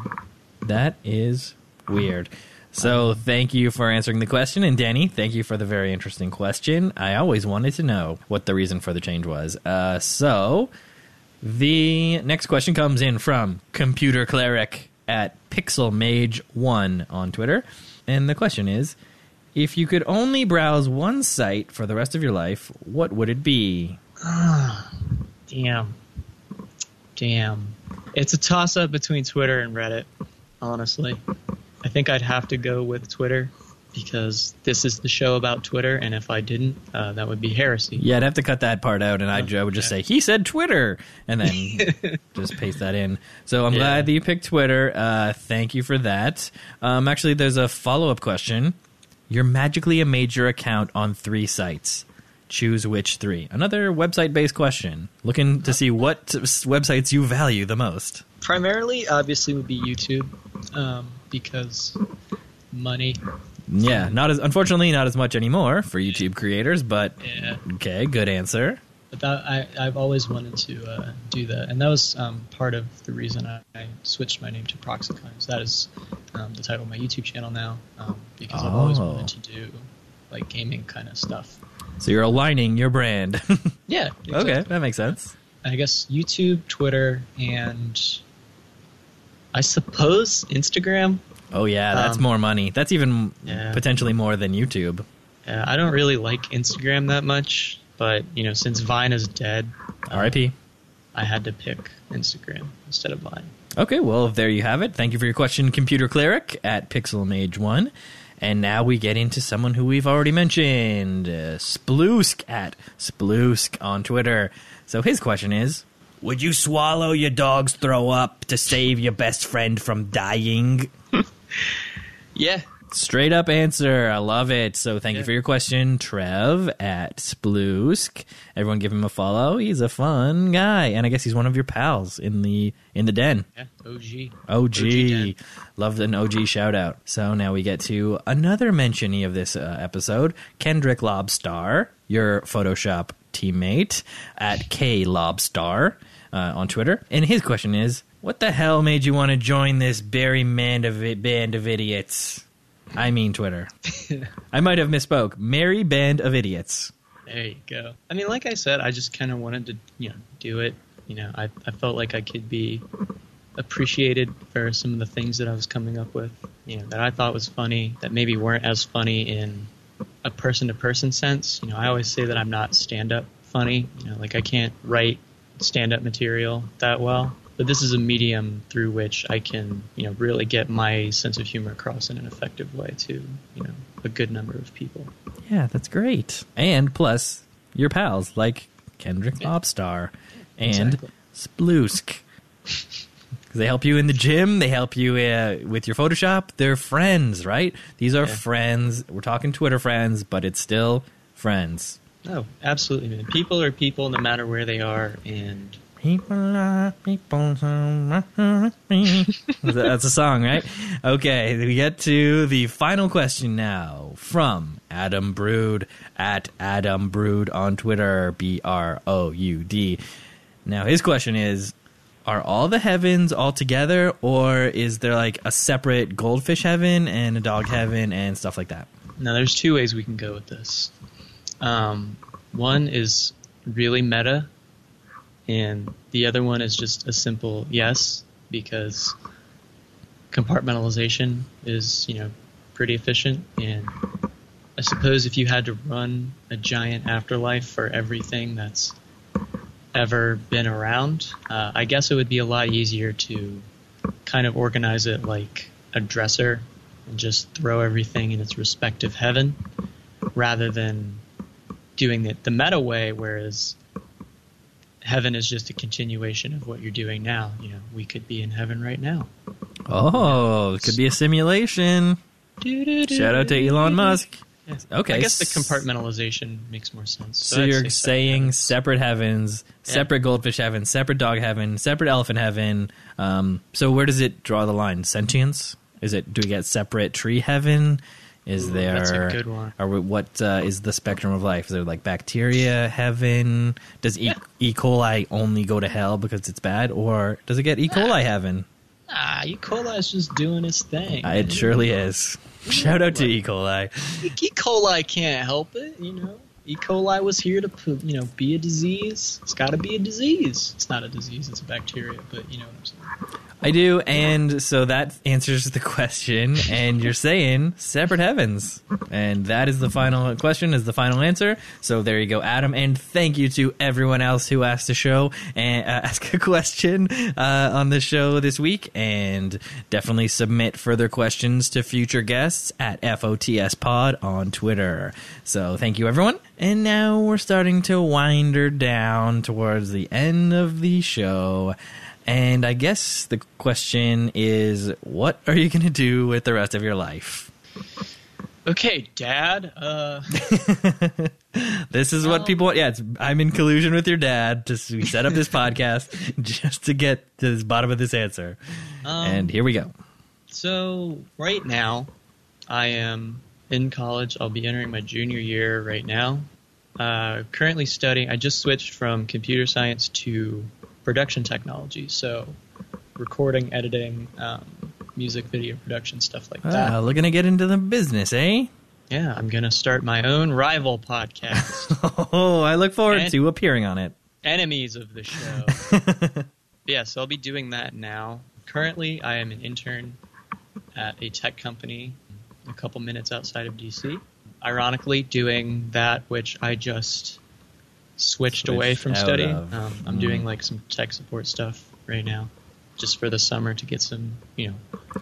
That is weird. So thank you for answering the question, and Danny, thank you for the very interesting question. I always wanted to know what the reason for the change was. Uh, so the next question comes in from Computer Cleric at Pixel Mage One on Twitter, and the question is: If you could only browse one site for the rest of your life, what would it be? [SIGHS] Damn. Damn. It's a toss up between Twitter and Reddit, honestly. I think I'd have to go with Twitter because this is the show about Twitter, and if I didn't, uh, that would be heresy. Yeah, I'd have to cut that part out, and I'd, I would just say he said Twitter, and then [LAUGHS] just paste that in. So I'm Yeah. glad that you picked Twitter. Uh, thank you for that. Um, actually, there's a follow up question. You're magically a major account on three sites. Choose which three. Another website based question. Looking to see what websites you value the most. Primarily, obviously, would be YouTube um, because money. Yeah, not as unfortunately not as much anymore for YouTube creators, but Yeah. okay, good answer. But that, I, I've always wanted to uh, do that, and that was um, part of the reason I, I switched my name to Proxicon. So that is um, the title of my YouTube channel now, um, because I've always Oh. wanted to do like gaming kind of stuff. So you're aligning your brand. [LAUGHS] Yeah. okay, that makes sense. I guess YouTube, Twitter, and I suppose Instagram. Oh yeah, that's Um, more money. That's even Yeah. potentially more than YouTube. Uh, I don't really like Instagram that much, but you know, since Vine is dead, uh, R.I.P. I had to pick Instagram instead of Vine. Okay, well there you have it. Thank you for your question, Computer Cleric at Pixel Mage One. And now we get into someone who we've already mentioned, uh, Sploosk at Sploosk on Twitter. So his question is: Would you swallow your dog's throw up to save your best friend from dying? Yeah, Straight up answer. I love it. So thank you for your question, Trev at Sploosk. Everyone give him a follow. He's a fun guy. And I guess he's one of your pals in the in the den. yeah, OG. OG. den. Love an OG shout out. So now we get to another mentionee of this uh, episode, Kendrick Lobstar, your Photoshop teammate at K Lobstar uh, on Twitter. And his question is, what the hell made you want to join this Barry Mand of band of idiots? I mean Twitter. [LAUGHS] I might have misspoke. Merry band of idiots. There you go. I mean, like I said, I just kind of wanted to, you know, do it. You know, I, I felt like I could be appreciated for some of the things that I was coming up with, you know, that I thought was funny, that maybe weren't as funny in a person to person sense. You know, I always say that I'm not stand up funny. You know, like I can't write stand up material that well. But this is a medium through which I can, you know, really get my sense of humor across in an effective way to, you know, a good number of people. Yeah, that's great. And plus, your pals like Kendrick Yeah. Lobstar and Exactly. Sploosk. [LAUGHS] they help you in the gym. They help you uh, with your Photoshop. They're friends, right? These are Yeah. friends. We're talking Twitter friends, but it's still friends. No, absolutely, man. People are people no matter where they are, and People are people. That's a song, right? Okay, we get to the final question now from Adam Brood at Adam Brood on Twitter, B R O U D. Now, his question is Are all the heavens all together, or is there like a separate goldfish heaven and a dog heaven and stuff like that? now there's two ways we can go with this. Um, one is really meta, and the other one is just a simple yes, because compartmentalization is, you know, pretty efficient. And I suppose if you had to run a giant afterlife for everything that's ever been around, uh, I guess it would be a lot easier to kind of organize it like a dresser and just throw everything in its respective heaven rather than doing it the meta way, whereas heaven is just a continuation of what you're doing now. You know, we could be in heaven right now. Oh, it could be a simulation. Shout out to Elon Musk. Yeah. Okay. I guess the compartmentalization makes more sense. So I'd you're say saying separate separate heavens, Yeah. separate goldfish heaven, separate dog heaven, separate elephant heaven. Um, so where does it draw the line? Sentience? Is it? Do we get separate tree heaven? Is Ooh, there? that's a good one. Or what uh, is the spectrum of life? Is there like bacteria heaven? Does e-, e. coli only go to hell because it's bad, or does it get E. coli heaven? Ah, E. coli is just doing its thing. Uh, it surely is. Shout out to E. coli. E. coli can't help it, you know. E. coli was here to, you know, be a disease. It's got to be a disease. It's not a disease; it's a bacteria. But you know what I'm saying. I do, and so that answers the question. And you're saying separate heavens, and that is the final question, is the final answer. So there you go, Adam. And thank you to everyone else who asked the show and uh, [LAUGHS] ask a question uh, on the show this week. And definitely submit further questions to future guests at FOTS Pod on Twitter. So thank you, everyone. And now we're starting to wind her down towards the end of the show. And I guess the question is, what are you going to do with the rest of your life? Okay, Dad. Uh, [LAUGHS] This is what Um, people want. Yeah, it's, I'm in collusion with your dad. Just we set up this [LAUGHS] podcast just to get to the bottom of this answer. um, and here we go. So right now, I am in college. I'll be entering my junior year right now. Uh, currently studying. I just switched from computer science to production technology. So recording, editing, um, music, video production, stuff like that. Ah, looking to get into the business, eh? Yeah, I'm gonna start my own rival podcast, [LAUGHS] Oh, I look forward And- to appearing on it. enemies of the show. [LAUGHS] yeah, so I'll be doing that now. Currently, I am an intern at a tech company a couple minutes outside of DC. Ironically, doing that which I just switched, away from studying. of. Um, I'm Mm. doing like some tech support stuff right now, just for the summer to get some, you know,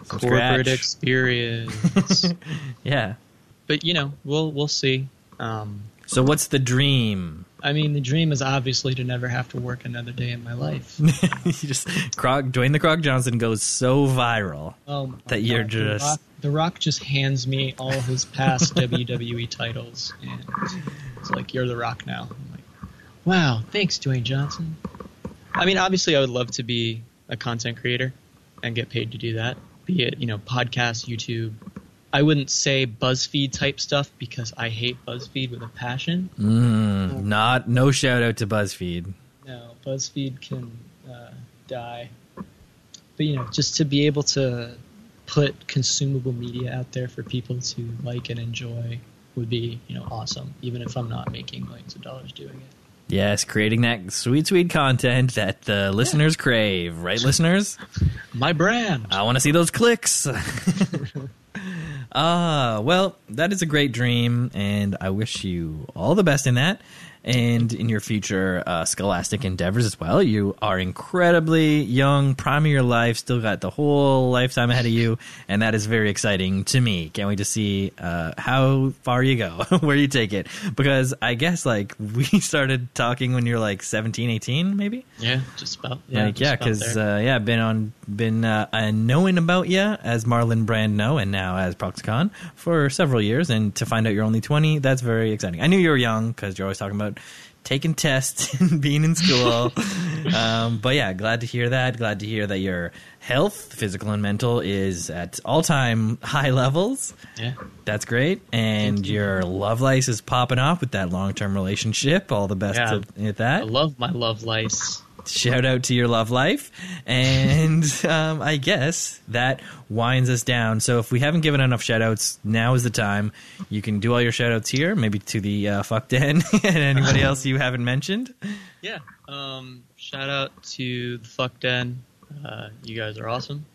From corporate scratch. experience. [LAUGHS] yeah. but you know, we'll we'll see. Um, So what's the dream? I mean, the dream is obviously to never have to work another day in my life. [LAUGHS] you just Krog, Dwayne the Krog Johnson goes so viral. Oh, That you're God. just- The Rock, the Rock just hands me all his past [LAUGHS] WWE titles, and it's like you're the Rock now. I'm like, wow, thanks, Dwayne Johnson. I mean, obviously, I would love to be a content creator and get paid to do that. Be it you know podcast, YouTube. I wouldn't say BuzzFeed type stuff because I hate BuzzFeed with a passion. Mm, not no shout out to BuzzFeed. No, BuzzFeed can uh, die. But you know, just to be able to put consumable media out there for people to like and enjoy would be you know awesome. Even if I'm not making millions of dollars doing it. Yes, creating that sweet, sweet content that the listeners crave, right, listeners? My brand. I want to see those clicks. [LAUGHS] Ah, well, that is a great dream, and I wish you all the best in that and in your future uh, scholastic endeavors as well. You are incredibly young, prime of your life, still got the whole lifetime ahead of you, and that is very exciting to me. Can't wait to see uh, how far you go, [LAUGHS] where you take it. Because I guess, like, [LAUGHS] we started talking when you're like 17, 18, maybe? Yeah, just about. Yeah, like yeah, because uh, yeah, been on been uh, knowing about you as Marlon Brando and now as Proxicon for several years, and to find out you're only twenty, that's very exciting. I knew you were young because you're always talking about taking tests [LAUGHS] and being in school, [LAUGHS] um, but yeah, glad to hear that. Glad to hear that your health, physical and mental, is at all time high levels. yeah. That's great, and you. your love life is popping off with that long term relationship. All the best Yeah. to, with that I love my love lice. Shout out to your love life and [LAUGHS] um, i guess that winds us down so if we haven't given enough shout outs now is the time you can do all your shout outs here maybe to the uh, fuck den [LAUGHS] and anybody [LAUGHS] else you haven't mentioned Yeah. Um, shout out to the Fuck Den. Uh, you guys are awesome.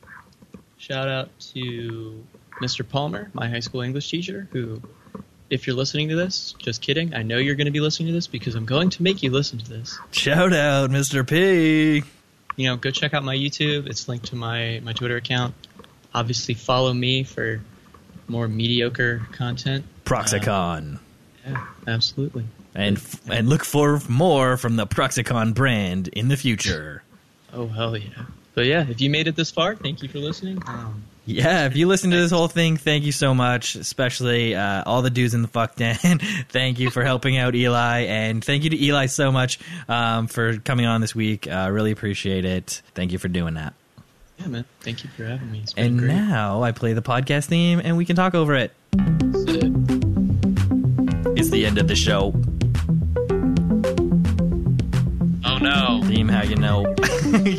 Shout out to Mr. Palmer, my high school English teacher, who, if you're listening to this, just kidding. I know you're going to be listening to this because I'm going to make you listen to this. Shout out, Mr. P. You know, go check out my YouTube. It's linked to my my Twitter account. Obviously, follow me for more mediocre content. Proxicon. Yeah, absolutely. and and look for more from the Proxicon brand in the future. Oh hell yeah! But yeah, if you made it this far, thank you for listening. Um, Yeah, if you listen to this whole thing, thank you so much, especially uh, all the dudes in the fuck den. [LAUGHS] thank you for helping out Eli, and thank you to Eli so much um, for coming on this week. Uh, really appreciate it. Thank you for doing that. yeah, man. Thank you for having me. It's been And great. now I play the podcast theme, and we can talk over it. It's the end of the show. Oh no! Theme, how you know? [LAUGHS]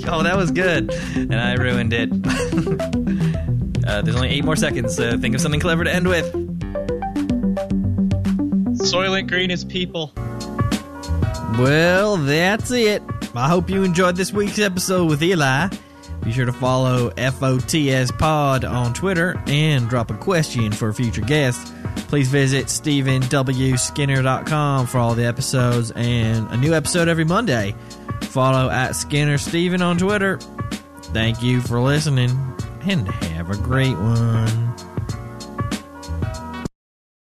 oh, that was good, and I ruined it. [LAUGHS] uh, there's only eight more seconds, so think of something clever to end with. Soylent Green is people. Well, that's it. I hope you enjoyed this week's episode with Eli. Be sure to follow FOTS Pod on Twitter and drop a question for a future guest. Please visit StephenWSkinner.com for all the episodes and a new episode every Monday. Follow at Skinner Steven on Twitter. Thank you for listening and have a great one.